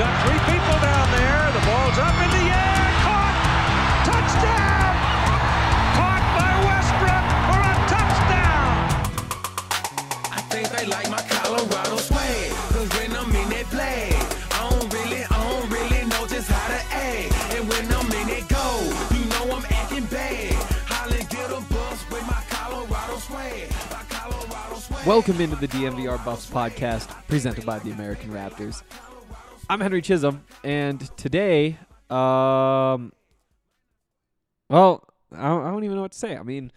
Got three people down there. The ball's up in the air. Caught. Touchdown. Caught by Westbrook for a touchdown. I think they like my Colorado swag. Cause when I'm in that play, I don't really, I don't really know just how to act. And when I'm in it go, you know I'm acting bad. Holly get a bus with my Colorado swag. My Colorado swag. Welcome into the DNVR Buffs podcast presented by the American Raptors. I'm Henry Chisholm, and today, um, well, I don't, I don't even know what to say. I mean,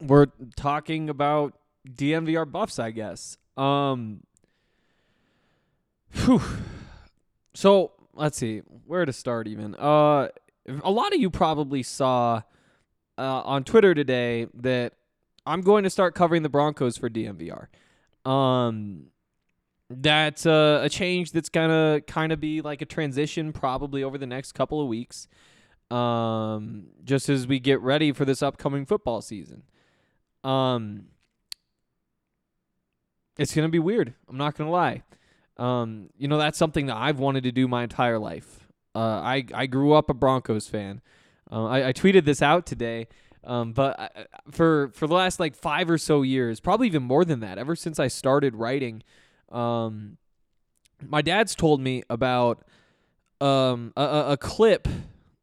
we're talking about DNVR Buffs, I guess. Um, whew. So let's see where to start. Even uh, a lot of you probably saw uh, on Twitter today that I'm going to start covering the Broncos for DNVR. Um, that's a, a change that's gonna kind of be like a transition, probably over the next couple of weeks. Um, just as we get ready for this upcoming football season. Um, it's gonna be weird. I'm not gonna lie. Um, you know that's something that I've wanted to do my entire life. Uh, I I grew up a Broncos fan. Uh, I, I tweeted this out today. Um, but I, for for the last like five or so years, probably even more than that, ever since I started writing, um, my dad's told me about um, a, a, a clip.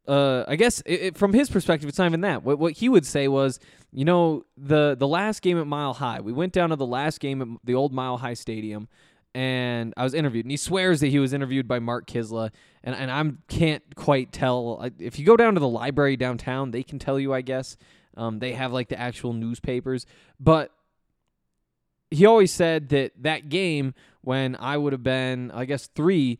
Uh, I guess it, it, from his perspective, it's not even that. What what he would say was, you know, the the last game at Mile High, we went down to the last game at the old Mile High Stadium, and I was interviewed, and he swears that he was interviewed by Mark Kiszla, and and I can't quite tell. If you go down to the library downtown, they can tell you, I guess. Um, they have like the actual newspapers, but he always said that that game when I would have been, I guess, three,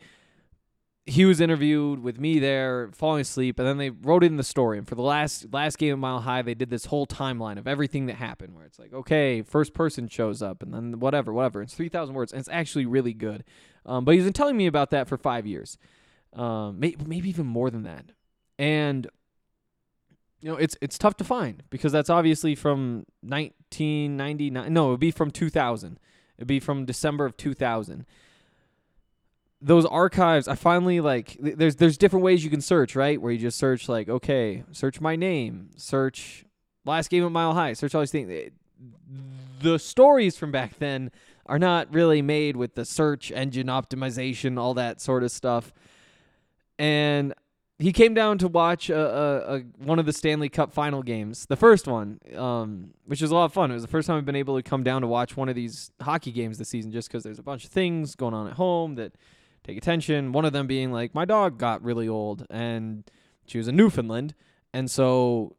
he was interviewed with me there, falling asleep, and then they wrote in the story. And for the last last game at Mile High, they did this whole timeline of everything that happened, where it's like, okay, first person shows up, and then whatever, whatever. It's three thousand words, and it's actually really good. Um, but he's been telling me about that for five years, um, may, maybe even more than that, and you know, it's it's tough to find because that's obviously from 1999. No, it would be from 2000. It'd be from December of 2000. Those archives, I finally like. There's there's different ways you can search, right? Where you just search like, okay, search my name, search last game at Mile High, search all these things. The stories from back then are not really made with the search engine optimization, all that sort of stuff. And he came down to watch a, a, a one of the Stanley Cup final games, the first one, um, which was a lot of fun. It was the first time I've been able to come down to watch one of these hockey games this season, just because there's a bunch of things going on at home that take attention. One of them being like my dog got really old, and she was a Newfoundland, and so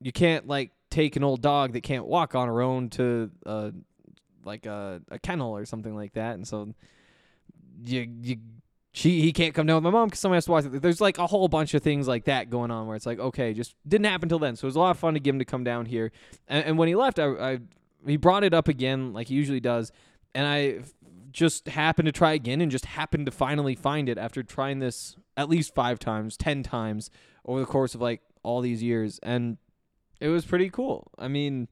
you can't like take an old dog that can't walk on her own to uh, like a, a kennel or something like that, and so you you she he can't come down with my mom because someone has to watch it. There's like a whole bunch of things like that going on where it's like okay, just didn't happen till then. So it was a lot of fun to get him to come down here. And, and when he left, I, I he brought it up again like he usually does, and I just happened to try again and just happened to finally find it after trying this at least five times, ten times over the course of like all these years, and it was pretty cool. I mean.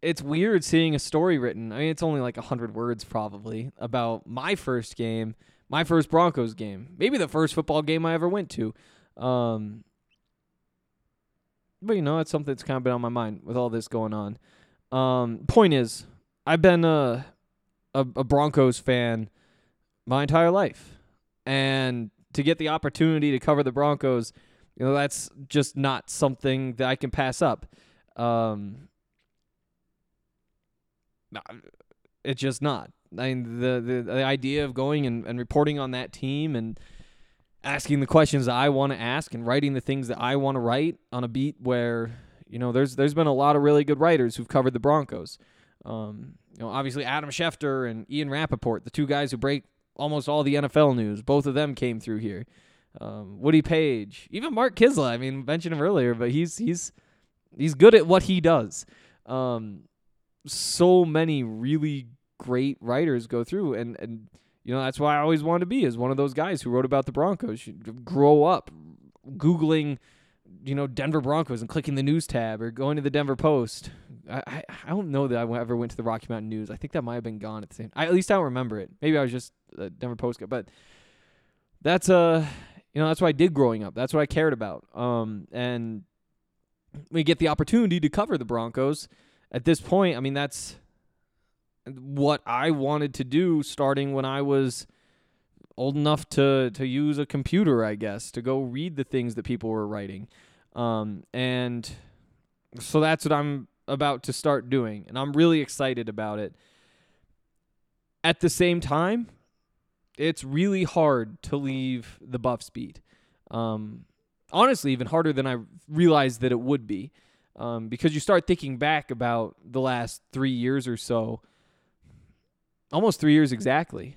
It's weird seeing a story written. I mean, it's only like a hundred words probably about my first game, my first Broncos game, maybe the first football game I ever went to. Um, but you know, it's something that's kind of been on my mind with all this going on. Um, point is, I've been a, a a Broncos fan my entire life, and to get the opportunity to cover the Broncos, you know, that's just not something that I can pass up. Um, it's just not. I mean, the, the the idea of going and, and reporting on that team and asking the questions that I want to ask and writing the things that I want to write on a beat where you know there's there's been a lot of really good writers who've covered the Broncos. Um, you know, obviously Adam Schefter and Ian Rapoport, the two guys who break almost all the NFL news, both of them came through here. Um, Woody Paige, even Mark Kiszla. I mean, mentioned him earlier, but he's he's he's good at what he does. Um, so many really great writers go through, and and you know that's why I always wanted to be as one of those guys who wrote about the Broncos. You grow up googling, you know, Denver Broncos and clicking the news tab or going to the Denver Post. I I, I don't know that I ever went to the Rocky Mountain News. I think that might have been gone at the same. I, at least I don't remember it. Maybe I was just a Denver Post guy, but that's uh you know that's what I did growing up. That's what I cared about. Um and we get the opportunity to cover the Broncos at this point. I mean that's what I wanted to do starting when I was old enough to to use a computer, I guess, to go read the things that people were writing. Um, and so that's what I'm about to start doing, and I'm really excited about it. At the same time, it's really hard to leave the Buffs beat. Um, honestly, even harder than I realized that it would be. Um, because you start thinking back about the last three years or so, almost three years exactly.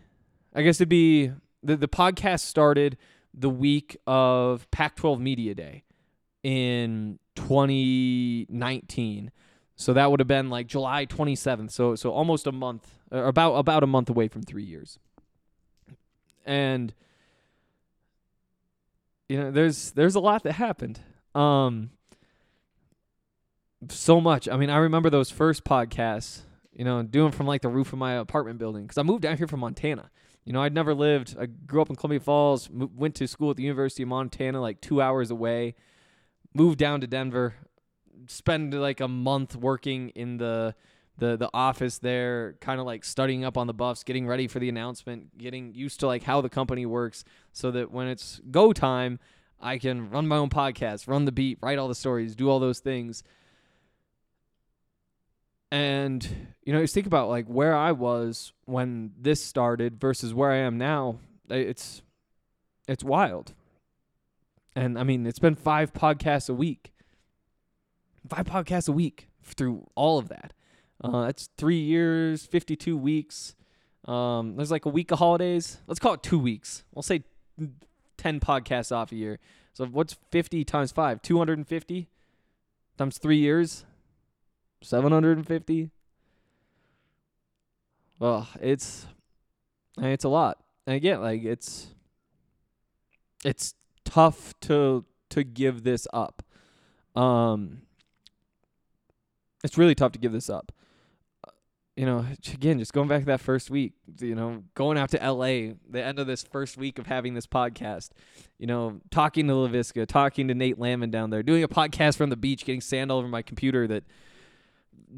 I guess it'd be the, the podcast started the week of Pac 12 Media Day in 2019. So that would have been like July 27th. So so almost a month, or about about a month away from three years. And you know, there's there's a lot that happened. Um, so much. I mean, I remember those first podcasts. You know, doing from like the roof of my apartment building because I moved down here from Montana. You know, I'd never lived. I grew up in Columbia Falls. Went to school at the University of Montana, like two hours away. Moved down to Denver. Spend like a month working in the the the office there, kind of like studying up on the buffs, getting ready for the announcement, getting used to like how the company works, so that when it's go time, I can run my own podcast, run the beat, write all the stories, do all those things. And you know, just think about like where I was when this started versus where I am now. It's it's wild. And I mean, it's been five podcasts a week. Five podcasts a week through all of that. Uh, that's three years, 52 weeks. Um, there's like a week of holidays. Let's call it two weeks. We'll say 10 podcasts off a year. So what's 50 times five? 250 times three years? 750? Well, it's it's a lot. And again, like it's it's tough to to give this up. Um it's really tough to give this up. Uh, You know, again, just going back to that first week, you know, going out to LA, the end of this first week of having this podcast, you know, talking to Laviska, talking to Nate Lamon down there, doing a podcast from the beach, getting sand all over my computer that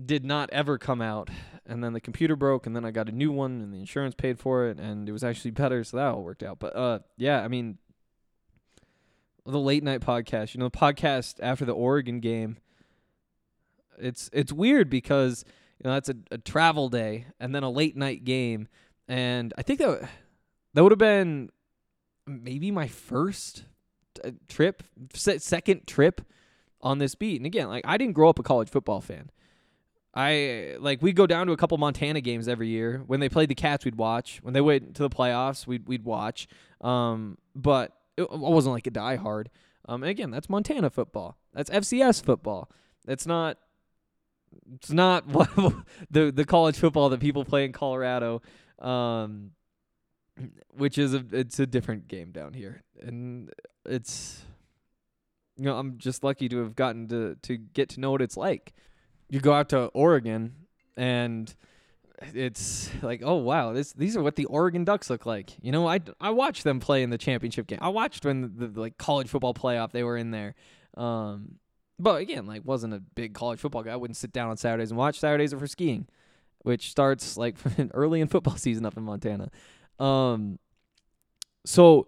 did not ever come out. And then the computer broke, and then I got a new one, and the insurance paid for it, and it was actually better, so that all worked out. But uh, yeah, I mean, the late night podcast, you know, the podcast after the Oregon game. It's it's weird because you know that's a, a travel day and then a late night game, and I think that that would have been maybe my first uh, trip, second trip on this beat. And again, like I didn't grow up a college football fan. I like we'd go down to a couple Montana games every year. When they played the Cats, we'd watch. When they went to the playoffs, we'd we'd watch. Um, but it, I wasn't like a diehard. Um, and again, that's Montana football. That's FCS football. That's not. It's not the the college football that people play in Colorado, um, which is a it's a different game down here, and it's you know I'm just lucky to have gotten to to get to know what it's like. You go out to Oregon and it's like, oh wow, this these are what the Oregon Ducks look like. You know, I I watched them play in the championship game. I watched when the, the like college football playoff they were in there. Um, but again, like wasn't a big college football guy. I wouldn't sit down on Saturdays and watch. Saturdays are for skiing. which starts like early in football season up in Montana. Um, so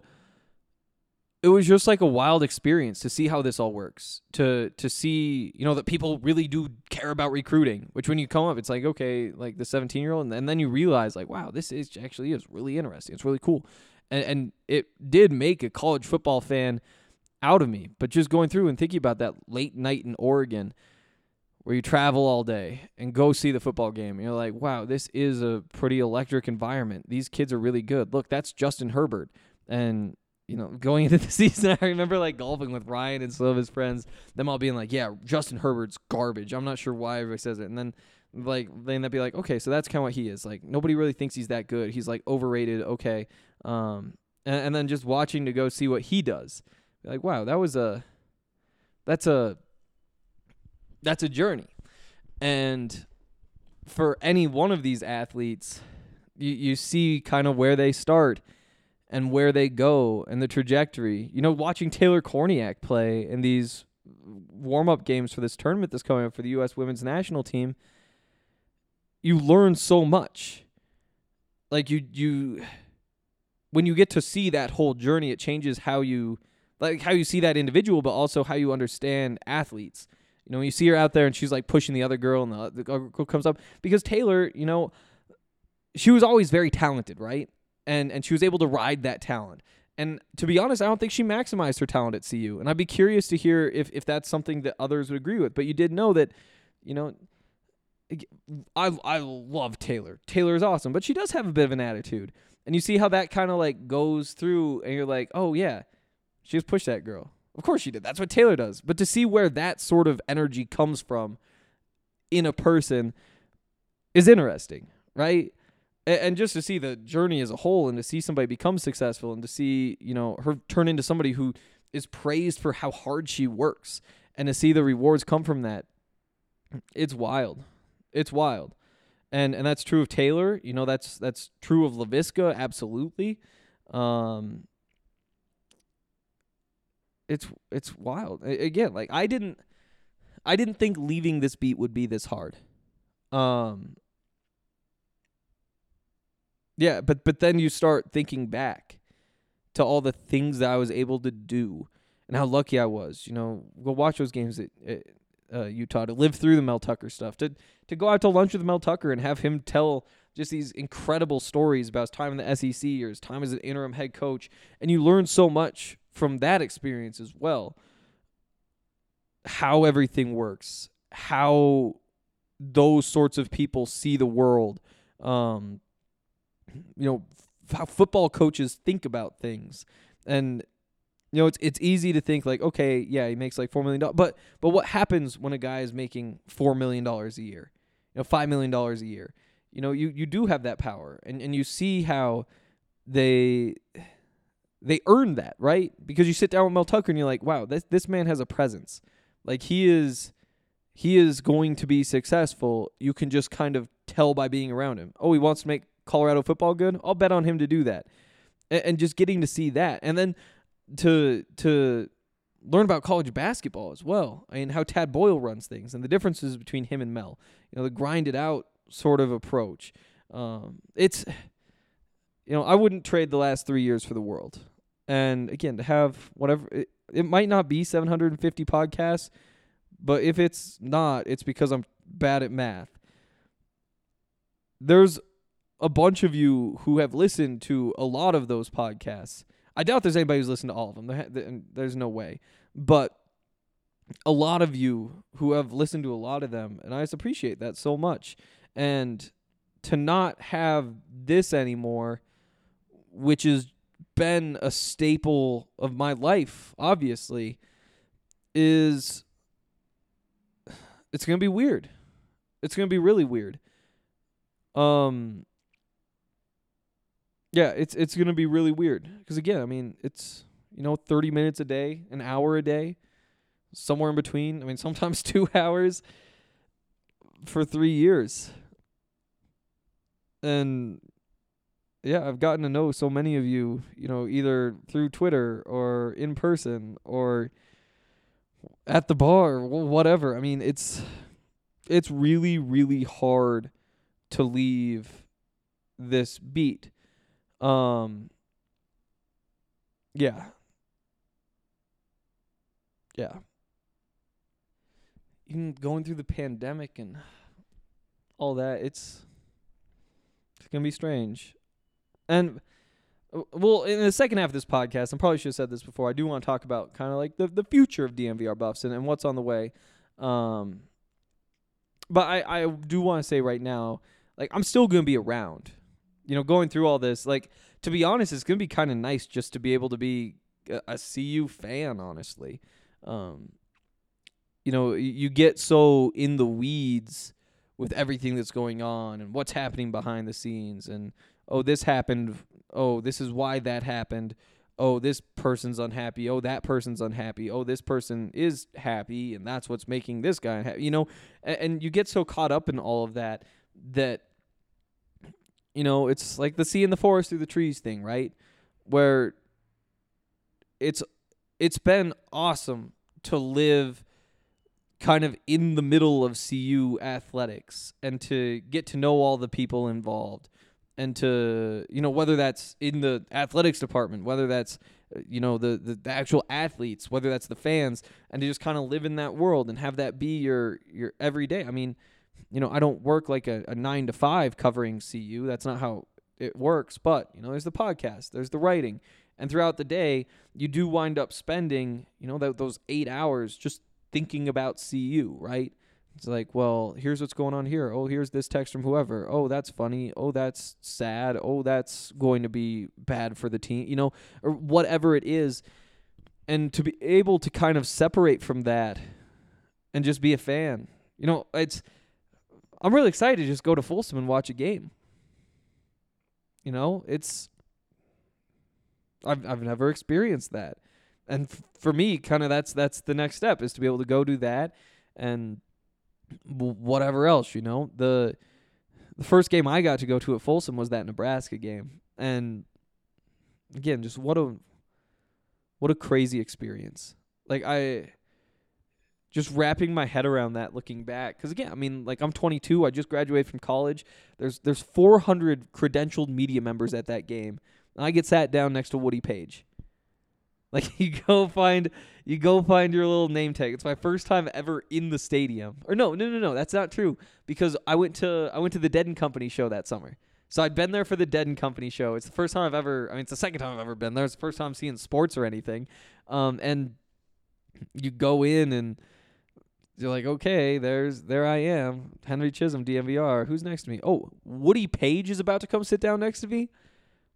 it was just like a wild experience to see how this all works. To to see you know that people really do care about recruiting. Which when you come up, it's like okay, like the seventeen year old, and, and then you realize like wow, this is actually is really interesting. It's really cool, and and it did make a college football fan out of me. But just going through and thinking about that late night in Oregon where you travel all day and go see the football game. You're like, wow, this is a pretty electric environment. These kids are really good. Look, that's Justin Herbert. And, you know, going into the season, I remember like golfing with Ryan and some of his friends, them all being like, yeah, Justin Herbert's garbage. I'm not sure why everybody says it. And then, like, then they'd be like, okay, so that's kind of what he is. Like, nobody really thinks he's that good. He's like overrated. Okay. Um, and, and then just watching to go see what he does. Like, wow, that was a, that's a, that's a journey. And for any one of these athletes, you, you see kind of where they start and where they go and the trajectory. You know, watching Taylor Kornieck play in these warm up games for this tournament that's coming up for the U.S. women's national team, you learn so much. Like, you, you, when you get to see that whole journey, it changes how you, like, how you see that individual, but also how you understand athletes. You know, when you see her out there and she's like pushing the other girl and the, the other girl comes up because Taylor, you know, she was always very talented, right? And and she was able to ride that talent. And to be honest, I don't think she maximized her talent at CU. And I'd be curious to hear if if that's something that others would agree with. But you did know that, you know, I I love Taylor. Taylor is awesome, but she does have a bit of an attitude. And you see how that kind of like goes through and you're like, "Oh yeah, she just pushed that girl." Of course she did. That's what Taylor does. But to see where that sort of energy comes from in a person is interesting, right? And just to see the journey as a whole and to see somebody become successful and to see, you know, her turn into somebody who is praised for how hard she works and to see the rewards come from that, it's wild. It's wild. And and that's true of Taylor, you know, that's that's true of Laviska, absolutely. Um it's it's wild. Again, like I didn't I didn't think leaving this beat would be this hard. Um Yeah, but but then you start thinking back to all the things that I was able to do and how lucky I was. You know, go watch those games at, at uh, Utah to live through the Mel Tucker stuff, to to go out to lunch with Mel Tucker and have him tell just these incredible stories about his time in the SEC or his time as an interim head coach, and you learn so much from that experience as well how everything works how those sorts of people see the world um you know f- how football coaches think about things and you know it's it's easy to think like okay yeah he makes like 4 million dollars but but what happens when a guy is making 4 million dollars a year you know 5 million dollars a year you know you you do have that power and and you see how they they earned that, right? Because you sit down with Mel Tucker and you're like, wow, this this man has a presence. Like he is he is going to be successful. You can just kind of tell by being around him. Oh, he wants to make Colorado football good. I'll bet on him to do that. And, and just getting to see that, and then to to learn about college basketball as well. I mean, how Tad Boyle runs things and the differences between him and Mel. You know, the grind it out sort of approach. Um, it's you know, I wouldn't trade the last three years for the world. And again, to have whatever, it, it might not be 750 podcasts, but if it's not, it's because I'm bad at math. There's a bunch of you who have listened to a lot of those podcasts. I doubt there's anybody who's listened to all of them. There's no way. But a lot of you who have listened to a lot of them, and I just appreciate that so much. And to not have this anymore which has been a staple of my life, obviously, is it's gonna be weird. It's gonna be really weird. Um. Yeah, it's it's gonna be really weird because again, I mean, it's you know thirty minutes a day, an hour a day, somewhere in between. I mean, sometimes two hours for three years, and yeah, I've gotten to know so many of you, you know, either through Twitter or in person or at the bar, whatever. I mean, it's it's really really hard to leave this beat. Um yeah. Yeah. Even going through the pandemic and all that, it's it's gonna be strange. And well, in the second half of this podcast, I probably should have said this before. I do want to talk about kind of like the the future of DNVR buffs and, and what's on the way. Um, but I I do want to say right now, like I'm still gonna be around. You know, going through all this, like to be honest, it's gonna be kind of nice just to be able to be a, a CU fan. Honestly, um, you know, you get so in the weeds with everything that's going on and what's happening behind the scenes and oh this happened oh this is why that happened oh this person's unhappy oh that person's unhappy oh this person is happy and that's what's making this guy you know and, and you get so caught up in all of that that you know it's like the sea in the forest through the trees thing right? Where it's it's been awesome to live kind of in the middle of CU athletics and to get to know all the people involved and to you know whether that's in the athletics department whether that's uh, you know the, the the actual athletes whether that's the fans and to just kind of live in that world and have that be your your everyday. I mean you know i don't work like a, a 9 to 5 covering cu that's not how it works but you know there's the podcast there's the writing and throughout the day you do wind up spending you know those 8 hours just thinking about cu right it's like, well, here's what's going on here. Oh, here's this text from whoever. Oh, that's funny. Oh, that's sad. Oh, that's going to be bad for the team, you know, or whatever it is. And to be able to kind of separate from that and just be a fan. You know, it's I'm really excited to just go to Folsom and watch a game. You know, it's I've I've never experienced that. And f- for me, kind of that's that's the next step is to be able to go do that and whatever else, you know. The the first game I got to go to at Folsom was that Nebraska game. And again, just what a what a crazy experience. Like I just wrapping my head around that looking back cuz again, I mean, like I'm 22, I just graduated from college. There's there's 400 credentialed media members at that game. And I get sat down next to Woody Paige. Like you go find you go find your little name tag. It's my first time ever in the stadium. Or no, no, no, no, that's not true because I went to I went to the Dead and Company show that summer. So I'd been there for the Dead and Company show. It's the first time I've ever I mean it's the second time I've ever been there. It's the first time seeing sports or anything. Um and you go in and you're like, okay, there's there I am, Henry Chisholm, DNVR. Who's next to me? Oh, Woody Paige is about to come sit down next to me.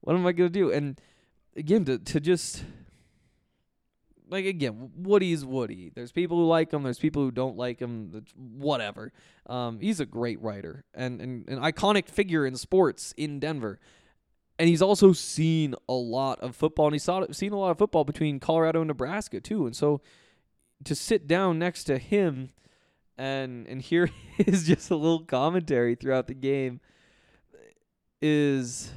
What am I gonna do? And again, to to just like again, Woody's Woody. There's people who like him. There's people who don't like him. Whatever. Um, he's a great writer and, and an iconic figure in sports in Denver. And he's also seen a lot of football, and he's saw, seen a lot of football between Colorado and Nebraska too. And so, to sit down next to him and and hear his just a little commentary throughout the game is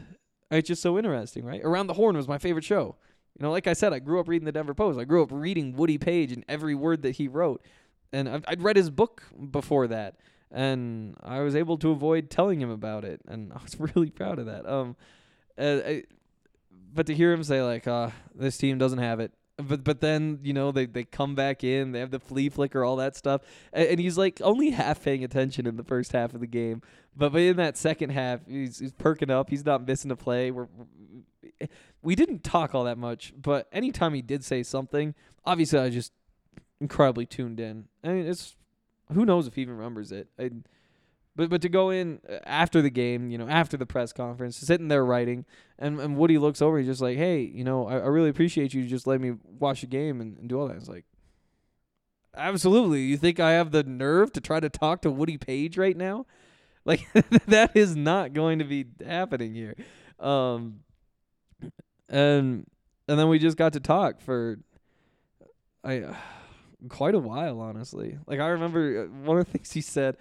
it's just so interesting, right? Around the Horn was my favorite show. You know, like I said, I grew up reading the Denver Post. I grew up reading Woody Paige and every word that he wrote, and I'd read his book before that, and I was able to avoid telling him about it, and I was really proud of that. Um, uh, I, but to hear him say like, uh, this team doesn't have it. But but then you know they, they come back in they have the flea flicker all that stuff and, and he's like only half paying attention in the first half of the game but but in that second half he's, he's perking up he's not missing a play we're, we didn't talk all that much, but anytime he did say something, obviously I just incredibly tuned in. I mean, it's who knows if he even remembers it. I, but but to go in uh, after the game, you know, after the press conference, sitting there writing, and, and Woody looks over, he's just like, hey, you know, I, I really appreciate you just letting me watch the game and, and do all that. It's like, absolutely. You think I have the nerve to try to talk to Woody Paige right now? Like that is not going to be happening here. Um, and and then we just got to talk for I uh, quite a while, honestly. Like I remember uh, one of the things he said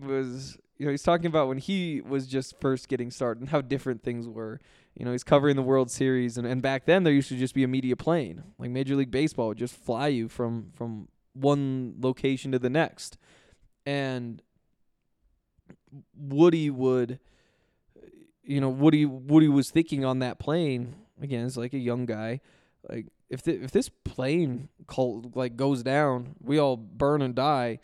was, you know, he's talking about when he was just first getting started and how different things were. You know, he's covering the World Series, and, and back then there used to just be a media plane. Like Major League Baseball would just fly you from from one location to the next, and Woody would, you know, Woody Woody was thinking on that plane again. It's like a young guy, like if the, if this plane col- like goes down, we all burn and die.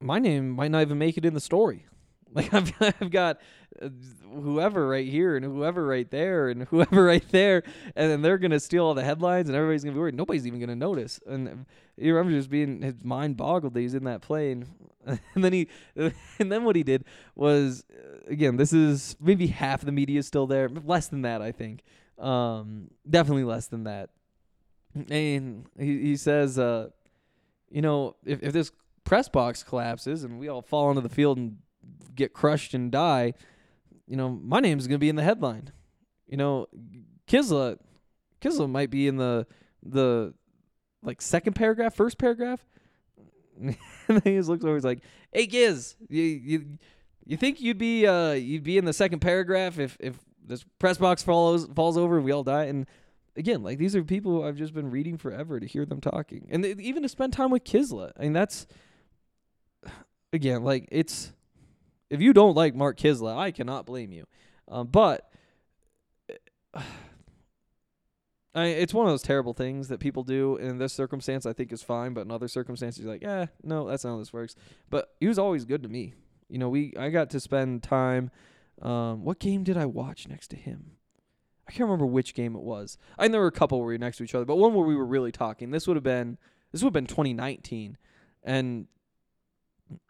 My name might not even make it in the story. Like I've I've got uh, whoever right here and whoever right there and whoever right there, and then they're gonna steal all the headlines and everybody's gonna be worried. Nobody's even gonna notice. And you remember just being his mind boggled that he's in that plane, and then he, and then what he did was, uh, again, this is maybe half the media is still there, less than that, I think. Um, definitely less than that. And he he says, uh, you know, if if this press box collapses and we all fall onto the field and get crushed and die, you know, my name's gonna be in the headline. You know, Kiszla, Kiszla might be in the the like second paragraph, first paragraph. and then he just looks over. He's like, "Hey, Giz, you you you think you'd be uh you'd be in the second paragraph if if this press box falls falls over and we all die?" And again, like these are people I've just been reading forever to hear them talking, and even to spend time with Kiszla. I mean, that's again like it's if you don't like Mark Kiszla, I cannot blame you. Um, but I, it's one of those terrible things that people do in this circumstance. I think is fine, but in other circumstances, you're like, eh, no, that's not how this works. But he was always good to me. You know, we I got to spend time. Um, what game did I watch next to him? I can't remember which game it was. I know there were a couple where we were next to each other, but one where we were really talking. This would have been this would have been 2019, and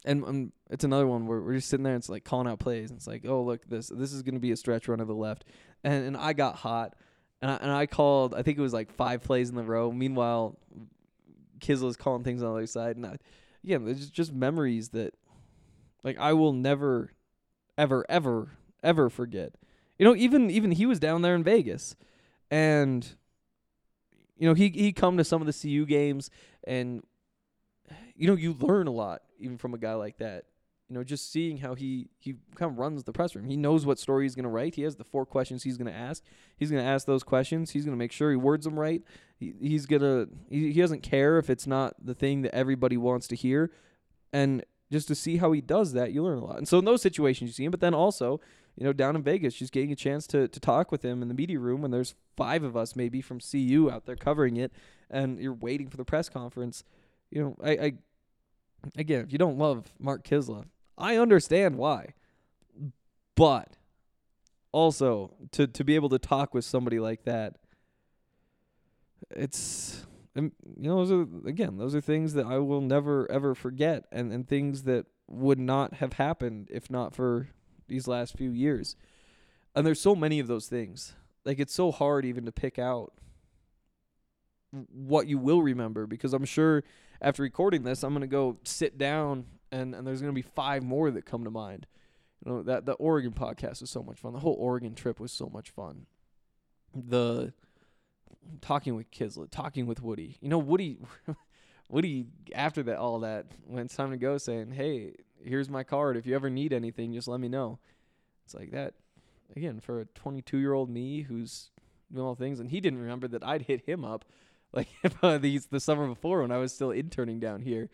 and um, it's another one where we're just sitting there and it's like calling out plays. And it's like, oh look, this this is gonna be a stretch run to the left, and and I got hot, and I, and I called. I think it was like five plays in the row. Meanwhile, Kiszla's calling things on the other side, and I, yeah, there's just memories that, like, I will never, ever, ever, ever forget. You know, even even he was down there in Vegas, and you know he he come to some of the CU games, and you know you learn a lot even from a guy like that. You know, just seeing how he he kind of runs the press room. He knows what story he's going to write. He has the four questions he's going to ask. He's going to ask those questions. He's going to make sure he words them right. He, he's gonna he, he doesn't care if it's not the thing that everybody wants to hear, and just to see how he does that, you learn a lot. And so in those situations you see him, but then also you know, down in Vegas, just getting a chance to to talk with him in the media room when there's five of us maybe from CU out there covering it, and you're waiting for the press conference. You know, I, I again, if you don't love Mark Kiszla, I understand why, but also to to be able to talk with somebody like that, it's you know those are again those are things that I will never ever forget, and and things that would not have happened if not for these last few years. And there's so many of those things. Like it's so hard even to pick out what you will remember because I'm sure after recording this I'm to go sit down and and there's to be five more that come to mind. You know, that the Oregon podcast was so much fun. The whole Oregon trip was so much fun. The talking with Kiszla, talking with Woody. You know, Woody Woody after that all that when it's time to go saying, "Hey, here's my card. If you ever need anything, just let me know." It's like that again for a 22 year old me who's doing all things, and he didn't remember that I'd hit him up like these the summer before when I was still interning down here,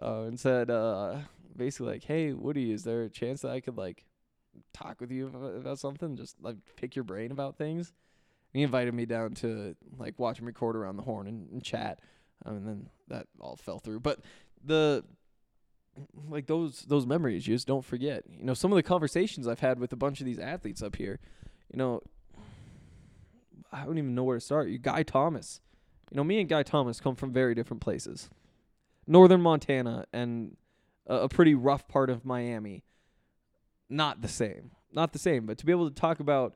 uh, and said uh, basically like, "Hey, Woody, is there a chance that I could like talk with you about, about something? Just like pick your brain about things." And he invited me down to like watch him record around the horn and, and chat, um, and then that all fell through. But the like those those memories you just don't forget. You know, some of the conversations I've had with a bunch of these athletes up here, you know, I don't even know where to start. You Guy Thomas. You know, me and Guy Thomas come from very different places. Northern Montana and a, a pretty rough part of Miami. Not the same. Not the same, but to be able to talk about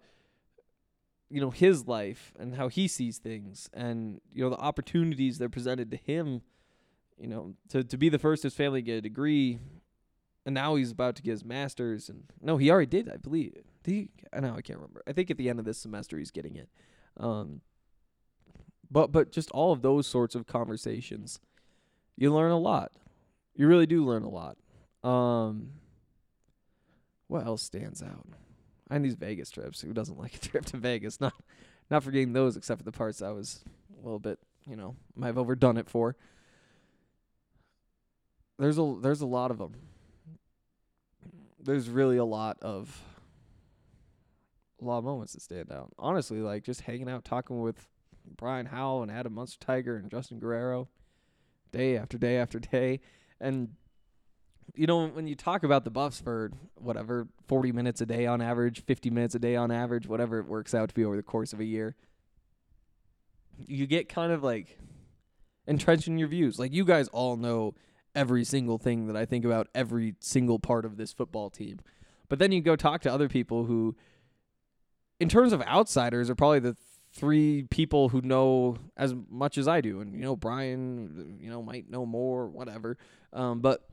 you know his life and how he sees things and you know the opportunities that are presented to him you know, to to be the first his family to get a degree, and now he's about to get his master's. And no, he already did, I believe. Did he? I know I can't remember. I think at the end of this semester he's getting it. Um, but but just all of those sorts of conversations, you learn a lot. You really do learn a lot. Um, what else stands out? I And these Vegas trips. Who doesn't like a trip to Vegas? Not not forgetting those, except for the parts I was a little bit, you know, might have overdone it for there's a there's a lot of them. there's really a lot of a lot of moments that stand out. Honestly, like just hanging out, talking with Brian Howell and Adam Munsterteiger and Justin Guerrero, day after day after day, and you know when you talk about the Buffs for whatever forty minutes a day on average, fifty minutes a day on average, whatever it works out to be over the course of a year, you get kind of like entrenched in your views. Like you guys all know every single thing that I think about every single part of this football team. But then you go talk to other people who in terms of outsiders are probably the three people who know as much as I do. And you know, Brian, you know, might know more, whatever. Um, but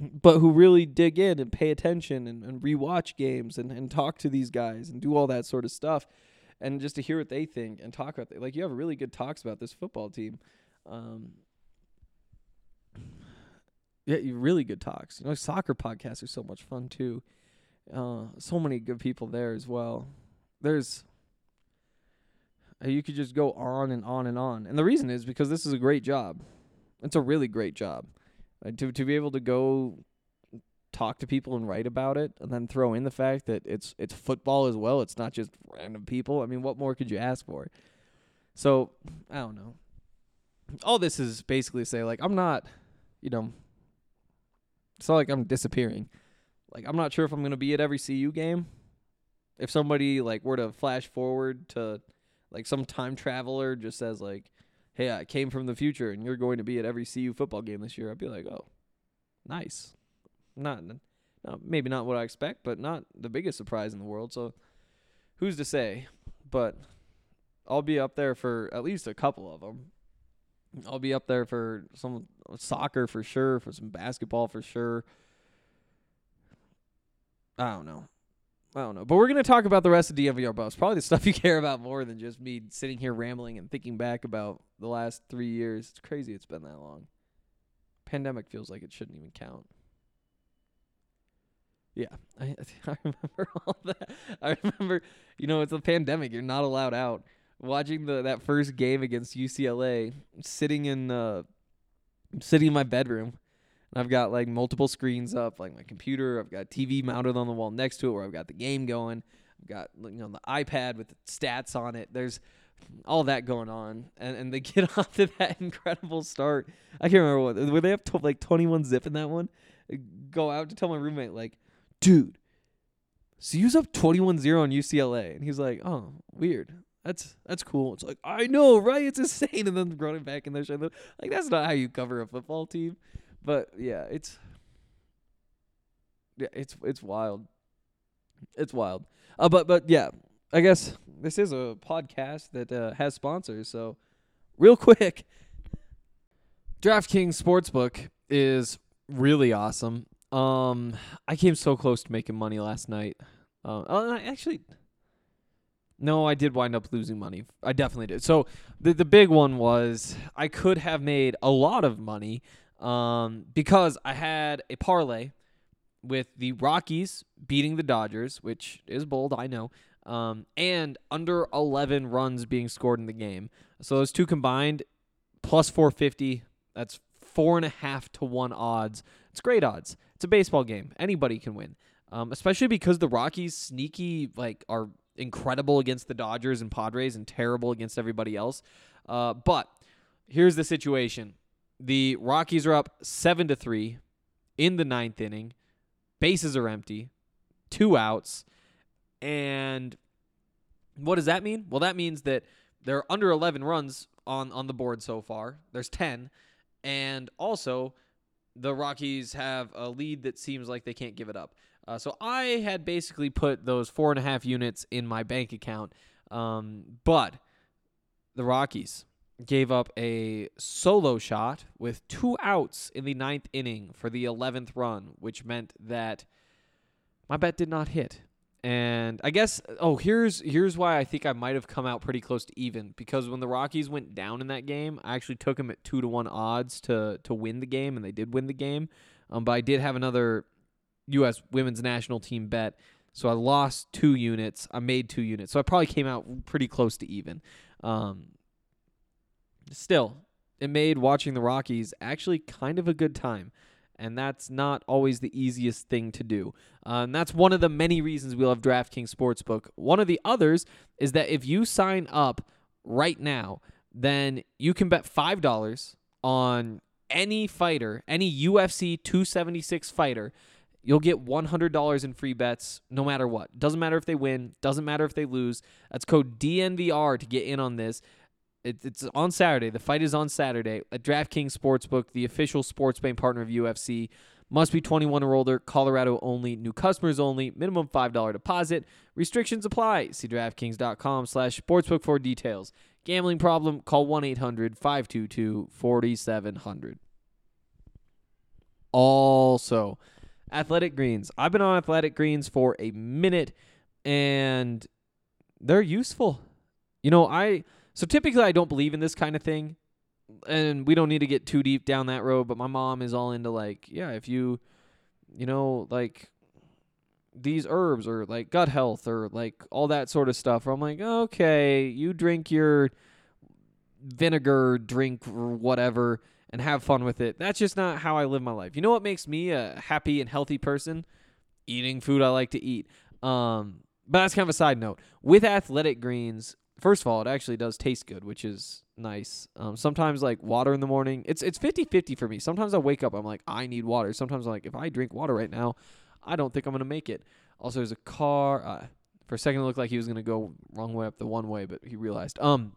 but who really dig in and pay attention and, and rewatch games and, and talk to these guys and do all that sort of stuff. And just to hear what they think and talk about, like you have really good talks about this football team. Um, yeah, you really good talks. You know, soccer podcasts are so much fun too. Uh, so many good people there as well. There's you could just go on and on and on, and the reason is because this is a great job. It's a really great job. Uh, to to be able to go talk to people and write about it, and then throw in the fact that it's it's football as well. It's not just random people. I mean, what more could you ask for? So I don't know. All this is basically to say like I'm not, you know, it's not like I'm disappearing. Like I'm not sure if I'm gonna be at every CU game. If somebody like were to flash forward to like some time traveler just says like, "Hey, I came from the future and you're going to be at every CU football game this year," I'd be like, "Oh, nice." Not, not maybe not what I expect, but not the biggest surprise in the world. So, who's to say? But I'll be up there for at least a couple of them. I'll be up there for some soccer for sure, for some basketball for sure. I don't know. I don't know. But we're going to talk about the rest of DNVR Buffs. Probably the stuff you care about more than just me sitting here rambling and thinking back about the last three years. It's crazy it's been that long. Pandemic feels like it shouldn't even count. Yeah, I, I remember all that. I remember, you know, it's a pandemic. You're not allowed out. Watching the that first game against UCLA, sitting in uh, sitting in my bedroom, and I've got like multiple screens up, like my computer. I've got TV mounted on the wall next to it, where I've got the game going. I've got you know the iPad with the stats on it. There's all that going on, and and they get off to that incredible start. I can't remember what were they up to like 21 zip in that one. I go out to tell my roommate like, dude, CU's up 21-0 on UCLA, and he's like, oh, weird. That's that's cool. It's like I know, right? It's insane, and then running back in there, like that's not how you cover a football team. But yeah, it's yeah, it's it's wild. It's wild. Uh, but but yeah, I guess this is a podcast that uh, has sponsors. So real quick, DraftKings Sportsbook is really awesome. Um, I came so close to making money last night. Uh, oh, I actually, no, I did wind up losing money. I definitely did. So the the big one was I could have made a lot of money um, because I had a parlay with the Rockies beating the Dodgers, which is bold, I know, um, and under 11 runs being scored in the game. So those two combined, plus 450. That's four and a half to one odds. It's great odds. It's a baseball game. Anybody can win, um, especially because the Rockies sneaky like are incredible against the Dodgers and Padres and terrible against everybody else. Uh, but here's the situation: the Rockies are up seven to three in the ninth inning. Bases are empty, two outs, and what does that mean? Well, that means that they're under 11 runs on on the board so far. There's 10, and also the Rockies have a lead that seems like they can't give it up. Uh, so I had basically put those four and a half units in my bank account, um, but the Rockies gave up a solo shot with two outs in the ninth inning for the 11th run, which meant that my bet did not hit. And I guess oh here's here's why I think I might have come out pretty close to even because when the Rockies went down in that game, I actually took them at two to one odds to to win the game, and they did win the game. Um, but I did have another U.S. Women's National Team bet, so I lost two units. I made two units, so I probably came out pretty close to even. Um, still, it made watching the Rockies actually kind of a good time. and that's not always the easiest thing to do. Uh, and that's one of the many reasons we love DraftKings Sportsbook. One of the others is that if you sign up right now, then you can bet $5 on any fighter, any UFC 276 fighter. You'll get $100 in free bets no matter what. Doesn't matter if they win, doesn't matter if they lose. That's code DNVR to get in on this. It, it's on Saturday. The fight is on Saturday at DraftKings Sportsbook, the official sports betting partner of UFC. Must be 21 or older, Colorado only, new customers only, minimum $5 deposit. Restrictions apply. See DraftKings.com slash sportsbook for details. Gambling problem, call 1-800-522-4700. Also, Athletic Greens. I've been on Athletic Greens for a minute and they're useful. You know, I so typically I don't believe in this kind of thing and we don't need to get too deep down that road, but my mom is all into like, yeah, if you you know, like these herbs or like gut health or like all that sort of stuff. Where I'm like, okay, you drink your vinegar drink or whatever and have fun with it. That's just not how I live my life. You know what makes me a happy and healthy person? Eating food I like to eat. Um, but that's kind of a side note. With athletic greens, first of all, it actually does taste good, which is nice. Um, sometimes like water in the morning, it's it's 50-50 for me. Sometimes I wake up, I'm like, I need water. Sometimes I'm like, if I drink water right now, I don't think I'm gonna make it. Also, there's a car. Uh, for a second, it looked like he was gonna go wrong way up the one way, but he realized. Um,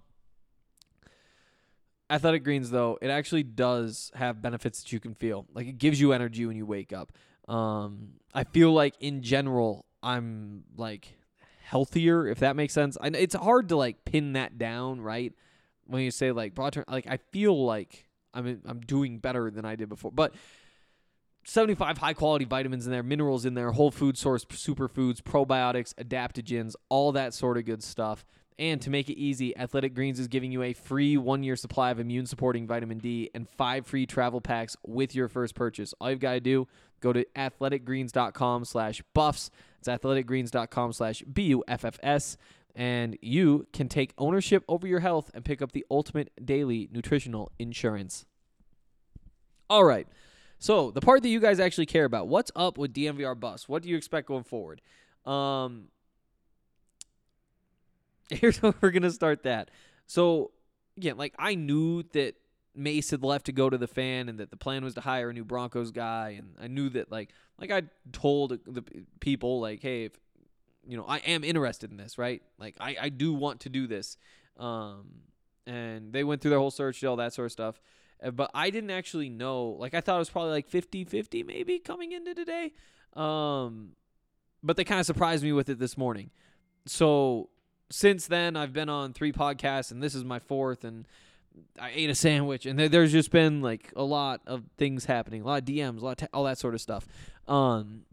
athletic greens though, it actually does have benefits that you can feel. Like it gives you energy when you wake up. Um, I feel like in general, I'm like healthier, if that makes sense. And it's hard to like pin that down, right? When you say like broad term, like I feel like I'm I'm doing better than I did before, but 75 high quality vitamins in there, minerals in there, whole food source superfoods, probiotics, adaptogens, all that sort of good stuff. And to make it easy, Athletic Greens is giving you a free one year supply of immune supporting vitamin D and five free travel packs with your first purchase. All you've got to do, go to athleticgreens.com slash buffs. It's athleticgreens.com slash B U F F S. And you can take ownership over your health and pick up the ultimate daily nutritional insurance. All right. So the part that you guys actually care about, what's up with DNVR Buffs? What do you expect going forward? Um, here's how we're gonna start that. So again, like I knew that Mace had left to go to the fan, and that the plan was to hire a new Broncos guy, and I knew that like like I told the people like, hey, if you know I am interested in this, right? Like I I do want to do this, um, and they went through their whole search, all that sort of stuff. Uh, But I didn't actually know. Like I thought it was probably like 50-50 maybe coming into today. Um, but they kind of surprised me with it this morning. So since then, I've been on three podcasts, and this is my fourth, and I ate a sandwich, and there, there's just been like a lot of things happening, a lot of DMs, a lot te- all that sort of stuff. Um,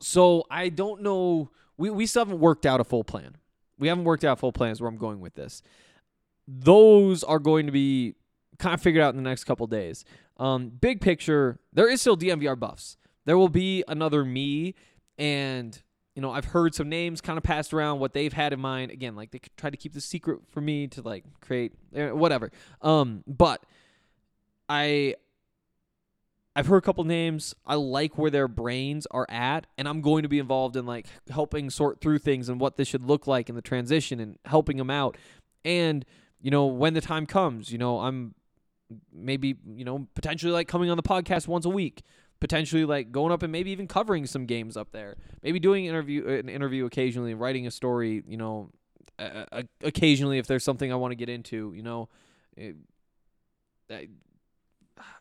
so I don't know. We we still haven't worked out a full plan. We haven't worked out full plans where I'm going with this. Those are going to be kind of figured out in the next couple days. Um, big picture, there is still DNVR buffs. There will be another me, and you know I've heard some names kind of passed around what they've had in mind. Again, like they try to keep the secret for me to like create eh, whatever. Um, but I I've heard a couple names. I like where their brains are at, and I'm going to be involved in like helping sort through things and what this should look like in the transition and helping them out. And you know, when the time comes, you know, I'm maybe you know potentially like coming on the podcast once a week, potentially like going up and maybe even covering some games up there, maybe doing interview an interview occasionally, writing a story, you know, uh, uh, occasionally if there's something I want to get into, you know. I, I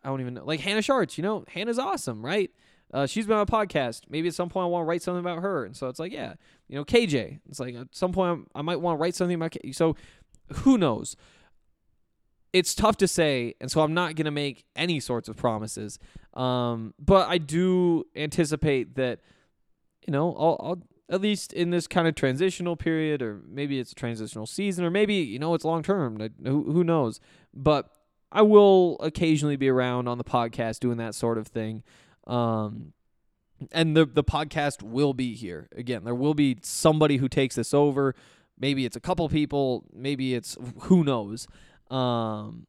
don't even know. Like Hannah Sharts, you know, Hannah's awesome, right? Uh, she's been on a podcast. Maybe at some point I want to write something about her, and so it's like, yeah, you know, KJ. It's like at some point I'm- I might want to write something about. K- so, who knows? It's tough to say, and so I'm not gonna make any sorts of promises. Um, but I do anticipate that, you know, I'll, I'll at least in this kind of transitional period, or maybe it's a transitional season, or maybe you know it's long term. Who who knows? But I will occasionally be around on the podcast doing that sort of thing. Um, and the the podcast will be here again. There will be somebody who takes this over. Maybe it's a couple people. Maybe it's who knows. Um,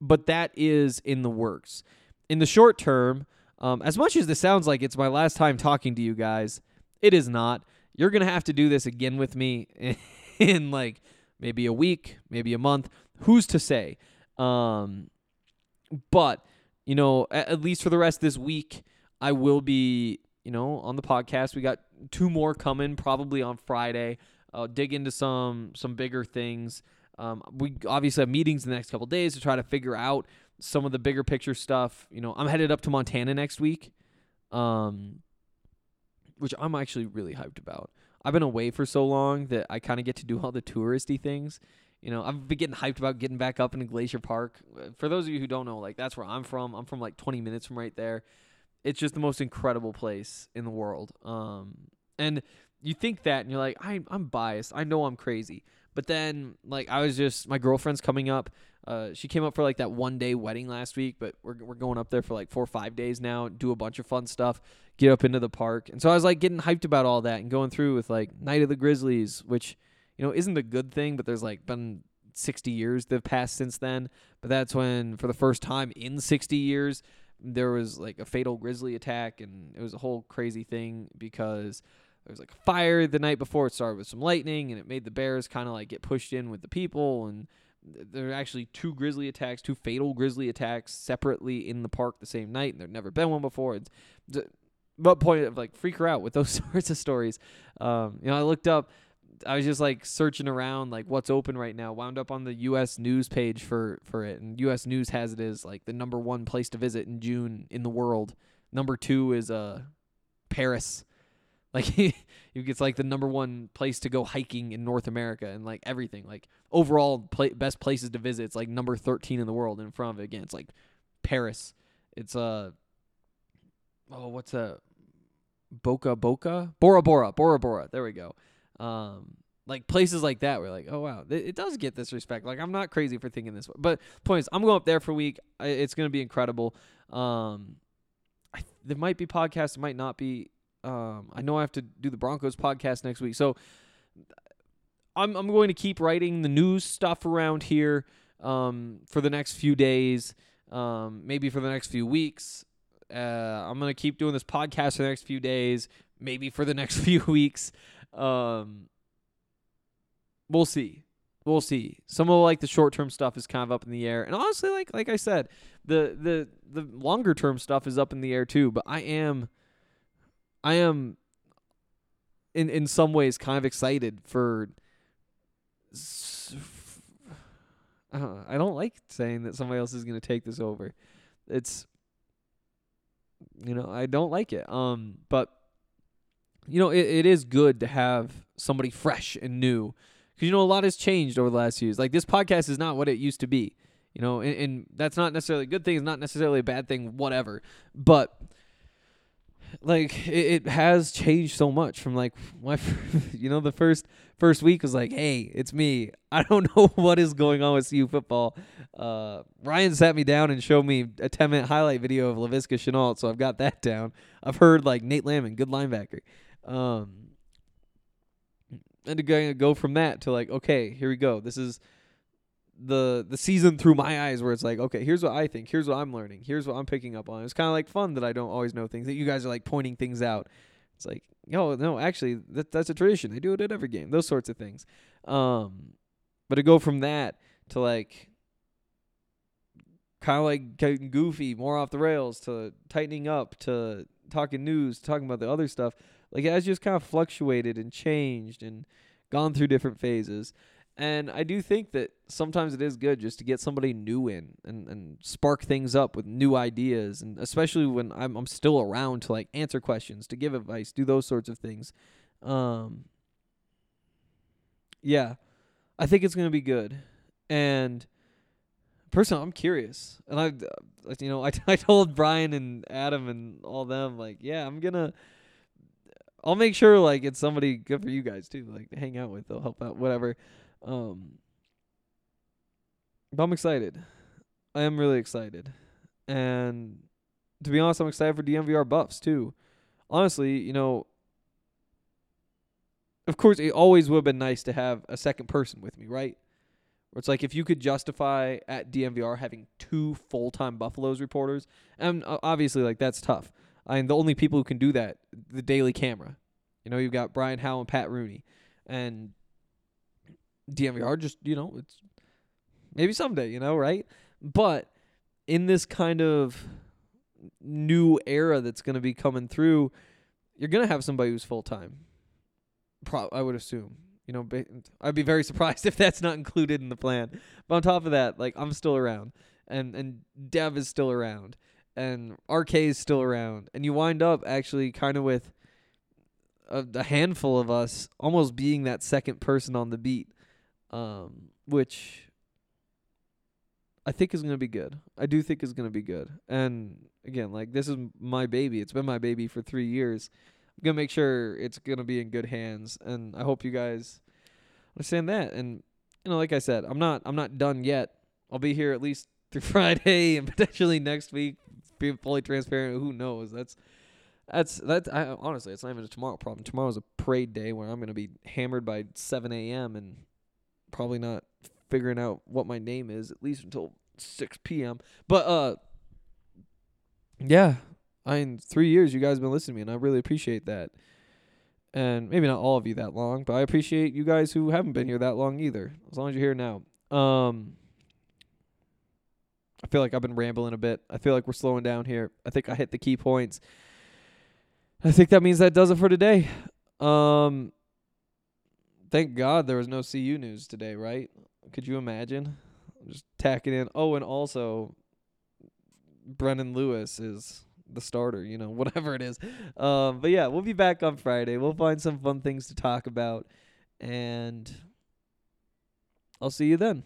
but that is in the works. in the short term, um, as much as this sounds like it's my last time talking to you guys, it is not. You're gonna have to do this again with me in, in like maybe a week, maybe a month. Who's to say? Um, but you know, at, at least for the rest of this week, I will be, you know, on the podcast. We got two more coming, probably on Friday. I'll dig into some some bigger things. Um, we obviously have meetings in the next couple days to try to figure out some of the bigger picture stuff. You know, I'm headed up to Montana next week, um, which I'm actually really hyped about. I've been away for so long that I kind of get to do all the touristy things. You know, I've been getting hyped about getting back up into Glacier Park. Uh, For those of you who don't know, like that's where I'm from. I'm from like 20 minutes from right there. It's just the most incredible place in the world. Um, and you think that, and you're like, I, I'm biased. I know I'm crazy. But then, like, I was just my girlfriend's coming up. Uh, she came up for like that one day wedding last week, but we're we're going up there for like four or five days now. Do a bunch of fun stuff. Get up into the park, and so I was like getting hyped about all that and going through with like Night of the Grizzlies, which you know isn't a good thing, but there's like been 60 years that have passed since then. But that's when, for the first time in 60 years, there was like a fatal grizzly attack, and it was a whole crazy thing because there was like fire the night before. It started with some lightning, and it made the bears kind of like get pushed in with the people. And th- there were actually two grizzly attacks, two fatal grizzly attacks separately in the park the same night, and there'd never been one before. It's, what point of like freak her out with those sorts of stories? Um, you know, I looked up. I was just like searching around, like what's open right now. Wound up on the U.S. News page for for it, and U.S. News has it as like the number one place to visit in June in the world. Number two is uh Paris. Like it's like the number one place to go hiking in North America, and like everything, like overall pla best places to visit. It's like number thirteen in the world. And in front of it again, it's like Paris. It's uh oh what's that? Boca Boca Bora Bora Bora Bora. There we go. Um, like places like that, we're like, oh wow, it, does get this respect. Like I'm not crazy for thinking this way, but point is, I'm going up there for a week. It's gonna be incredible. Um, I, there might be podcasts, might not be. Um, I know I have to do the Broncos podcast next week, so I'm I'm going to keep writing the news stuff around here um, for the next few days, um, maybe for the next few weeks. Uh, I'm gonna keep doing this podcast for the next few days, maybe for the next few weeks. Um, we'll see. We'll see. Some of like the short term stuff is kind of up in the air, and honestly, like like I said, the the the longer term stuff is up in the air too. But I am, I am, in in some ways, kind of excited for. I don't, like saying that somebody else is going to take this over. It's, you know, I don't like it. Um, but you know, it, it is good to have somebody fresh and new because you know a lot has changed over the last years. Like this podcast is not what it used to be, you know, and, and that's not necessarily a good thing. It's not necessarily a bad thing, whatever. But like it, it has changed so much from like my, you know, the first first week was like, hey, it's me. I don't know what is going on with CU football. Uh, Ryan sat me down and showed me a 10 minute highlight video of Laviska Shenault, so I've got that down. I've heard like Nate Landman, good linebacker. Um, and to go, go from that to like, okay, here we go. This is the the season through my eyes where it's like, okay, here's what I think. Here's what I'm learning. Here's what I'm picking up on. It's kind of like fun that I don't always know things that you guys are like pointing things out. It's like, yo, no, actually, that that's a tradition. They do it at every game. Those sorts of things. Um, but to go from that to like kind of like getting goofy, more off the rails, to tightening up, to talking news, talking about the other stuff. Like it has just kind of fluctuated and changed and gone through different phases. And I do think that sometimes it is good just to get somebody new in and, and spark things up with new ideas and especially when I'm I'm still around to like answer questions, to give advice, do those sorts of things. Um Yeah. I think it's going to be good. And personally, I'm curious. And I uh, you know, I I told Brian and Adam and all them like, yeah, I'm going to I'll make sure like it's somebody good for you guys too, like to hang out with. They'll help out, whatever. Um, but I'm excited. I am really excited, and to be honest, I'm excited for DNVR buffs too. Honestly, you know, of course, it always would have been nice to have a second person with me, right? Where it's like if you could justify at DNVR having two full time Buffaloes reporters, and obviously like that's tough. I mean, the only people who can do that, the Daily Camera. You know, you've got Brian Howe and Pat Rooney, and DNVR just you know it's maybe someday you know right, but in this kind of new era that's going to be coming through, you're going to have somebody who's full time. Pro- I would assume. You know, I'd be very surprised if that's not included in the plan. But on top of that, like I'm still around, and and Dev is still around, and RK is still around, and you wind up actually kind of with a, a handful of us almost being that second person on the beat, um, which I think is going to be good. I do think is going to be good. And again, like this is my baby. It's been my baby for 3 years. I'm going to make sure it's going to be in good hands and I hope you guys understand that. And you know, like I said, I'm not I'm not done yet. I'll be here at least through Friday and potentially next week. Being fully transparent, who knows? That's that's that. I, honestly, it's not even a tomorrow problem. Tomorrow's a parade day where I'm gonna be hammered by 7 a.m. and probably not figuring out what my name is at least until 6 p.m. But uh, yeah, I in three years you guys have been listening to me, and I really appreciate that. And maybe not all of you that long, but I appreciate you guys who haven't been here that long either. As long as you're here now. Um, I feel like I've been rambling a bit. I feel like we're slowing down here. I think I hit the key points. I think that means that does it for today. Um, thank God there was no CU news today, right? Could you imagine? Just tacking in. Oh, and also, Brendon Lewis is the starter, you know, whatever it is. Um, but yeah, we'll be back on Friday. We'll find some fun things to talk about. And I'll see you then.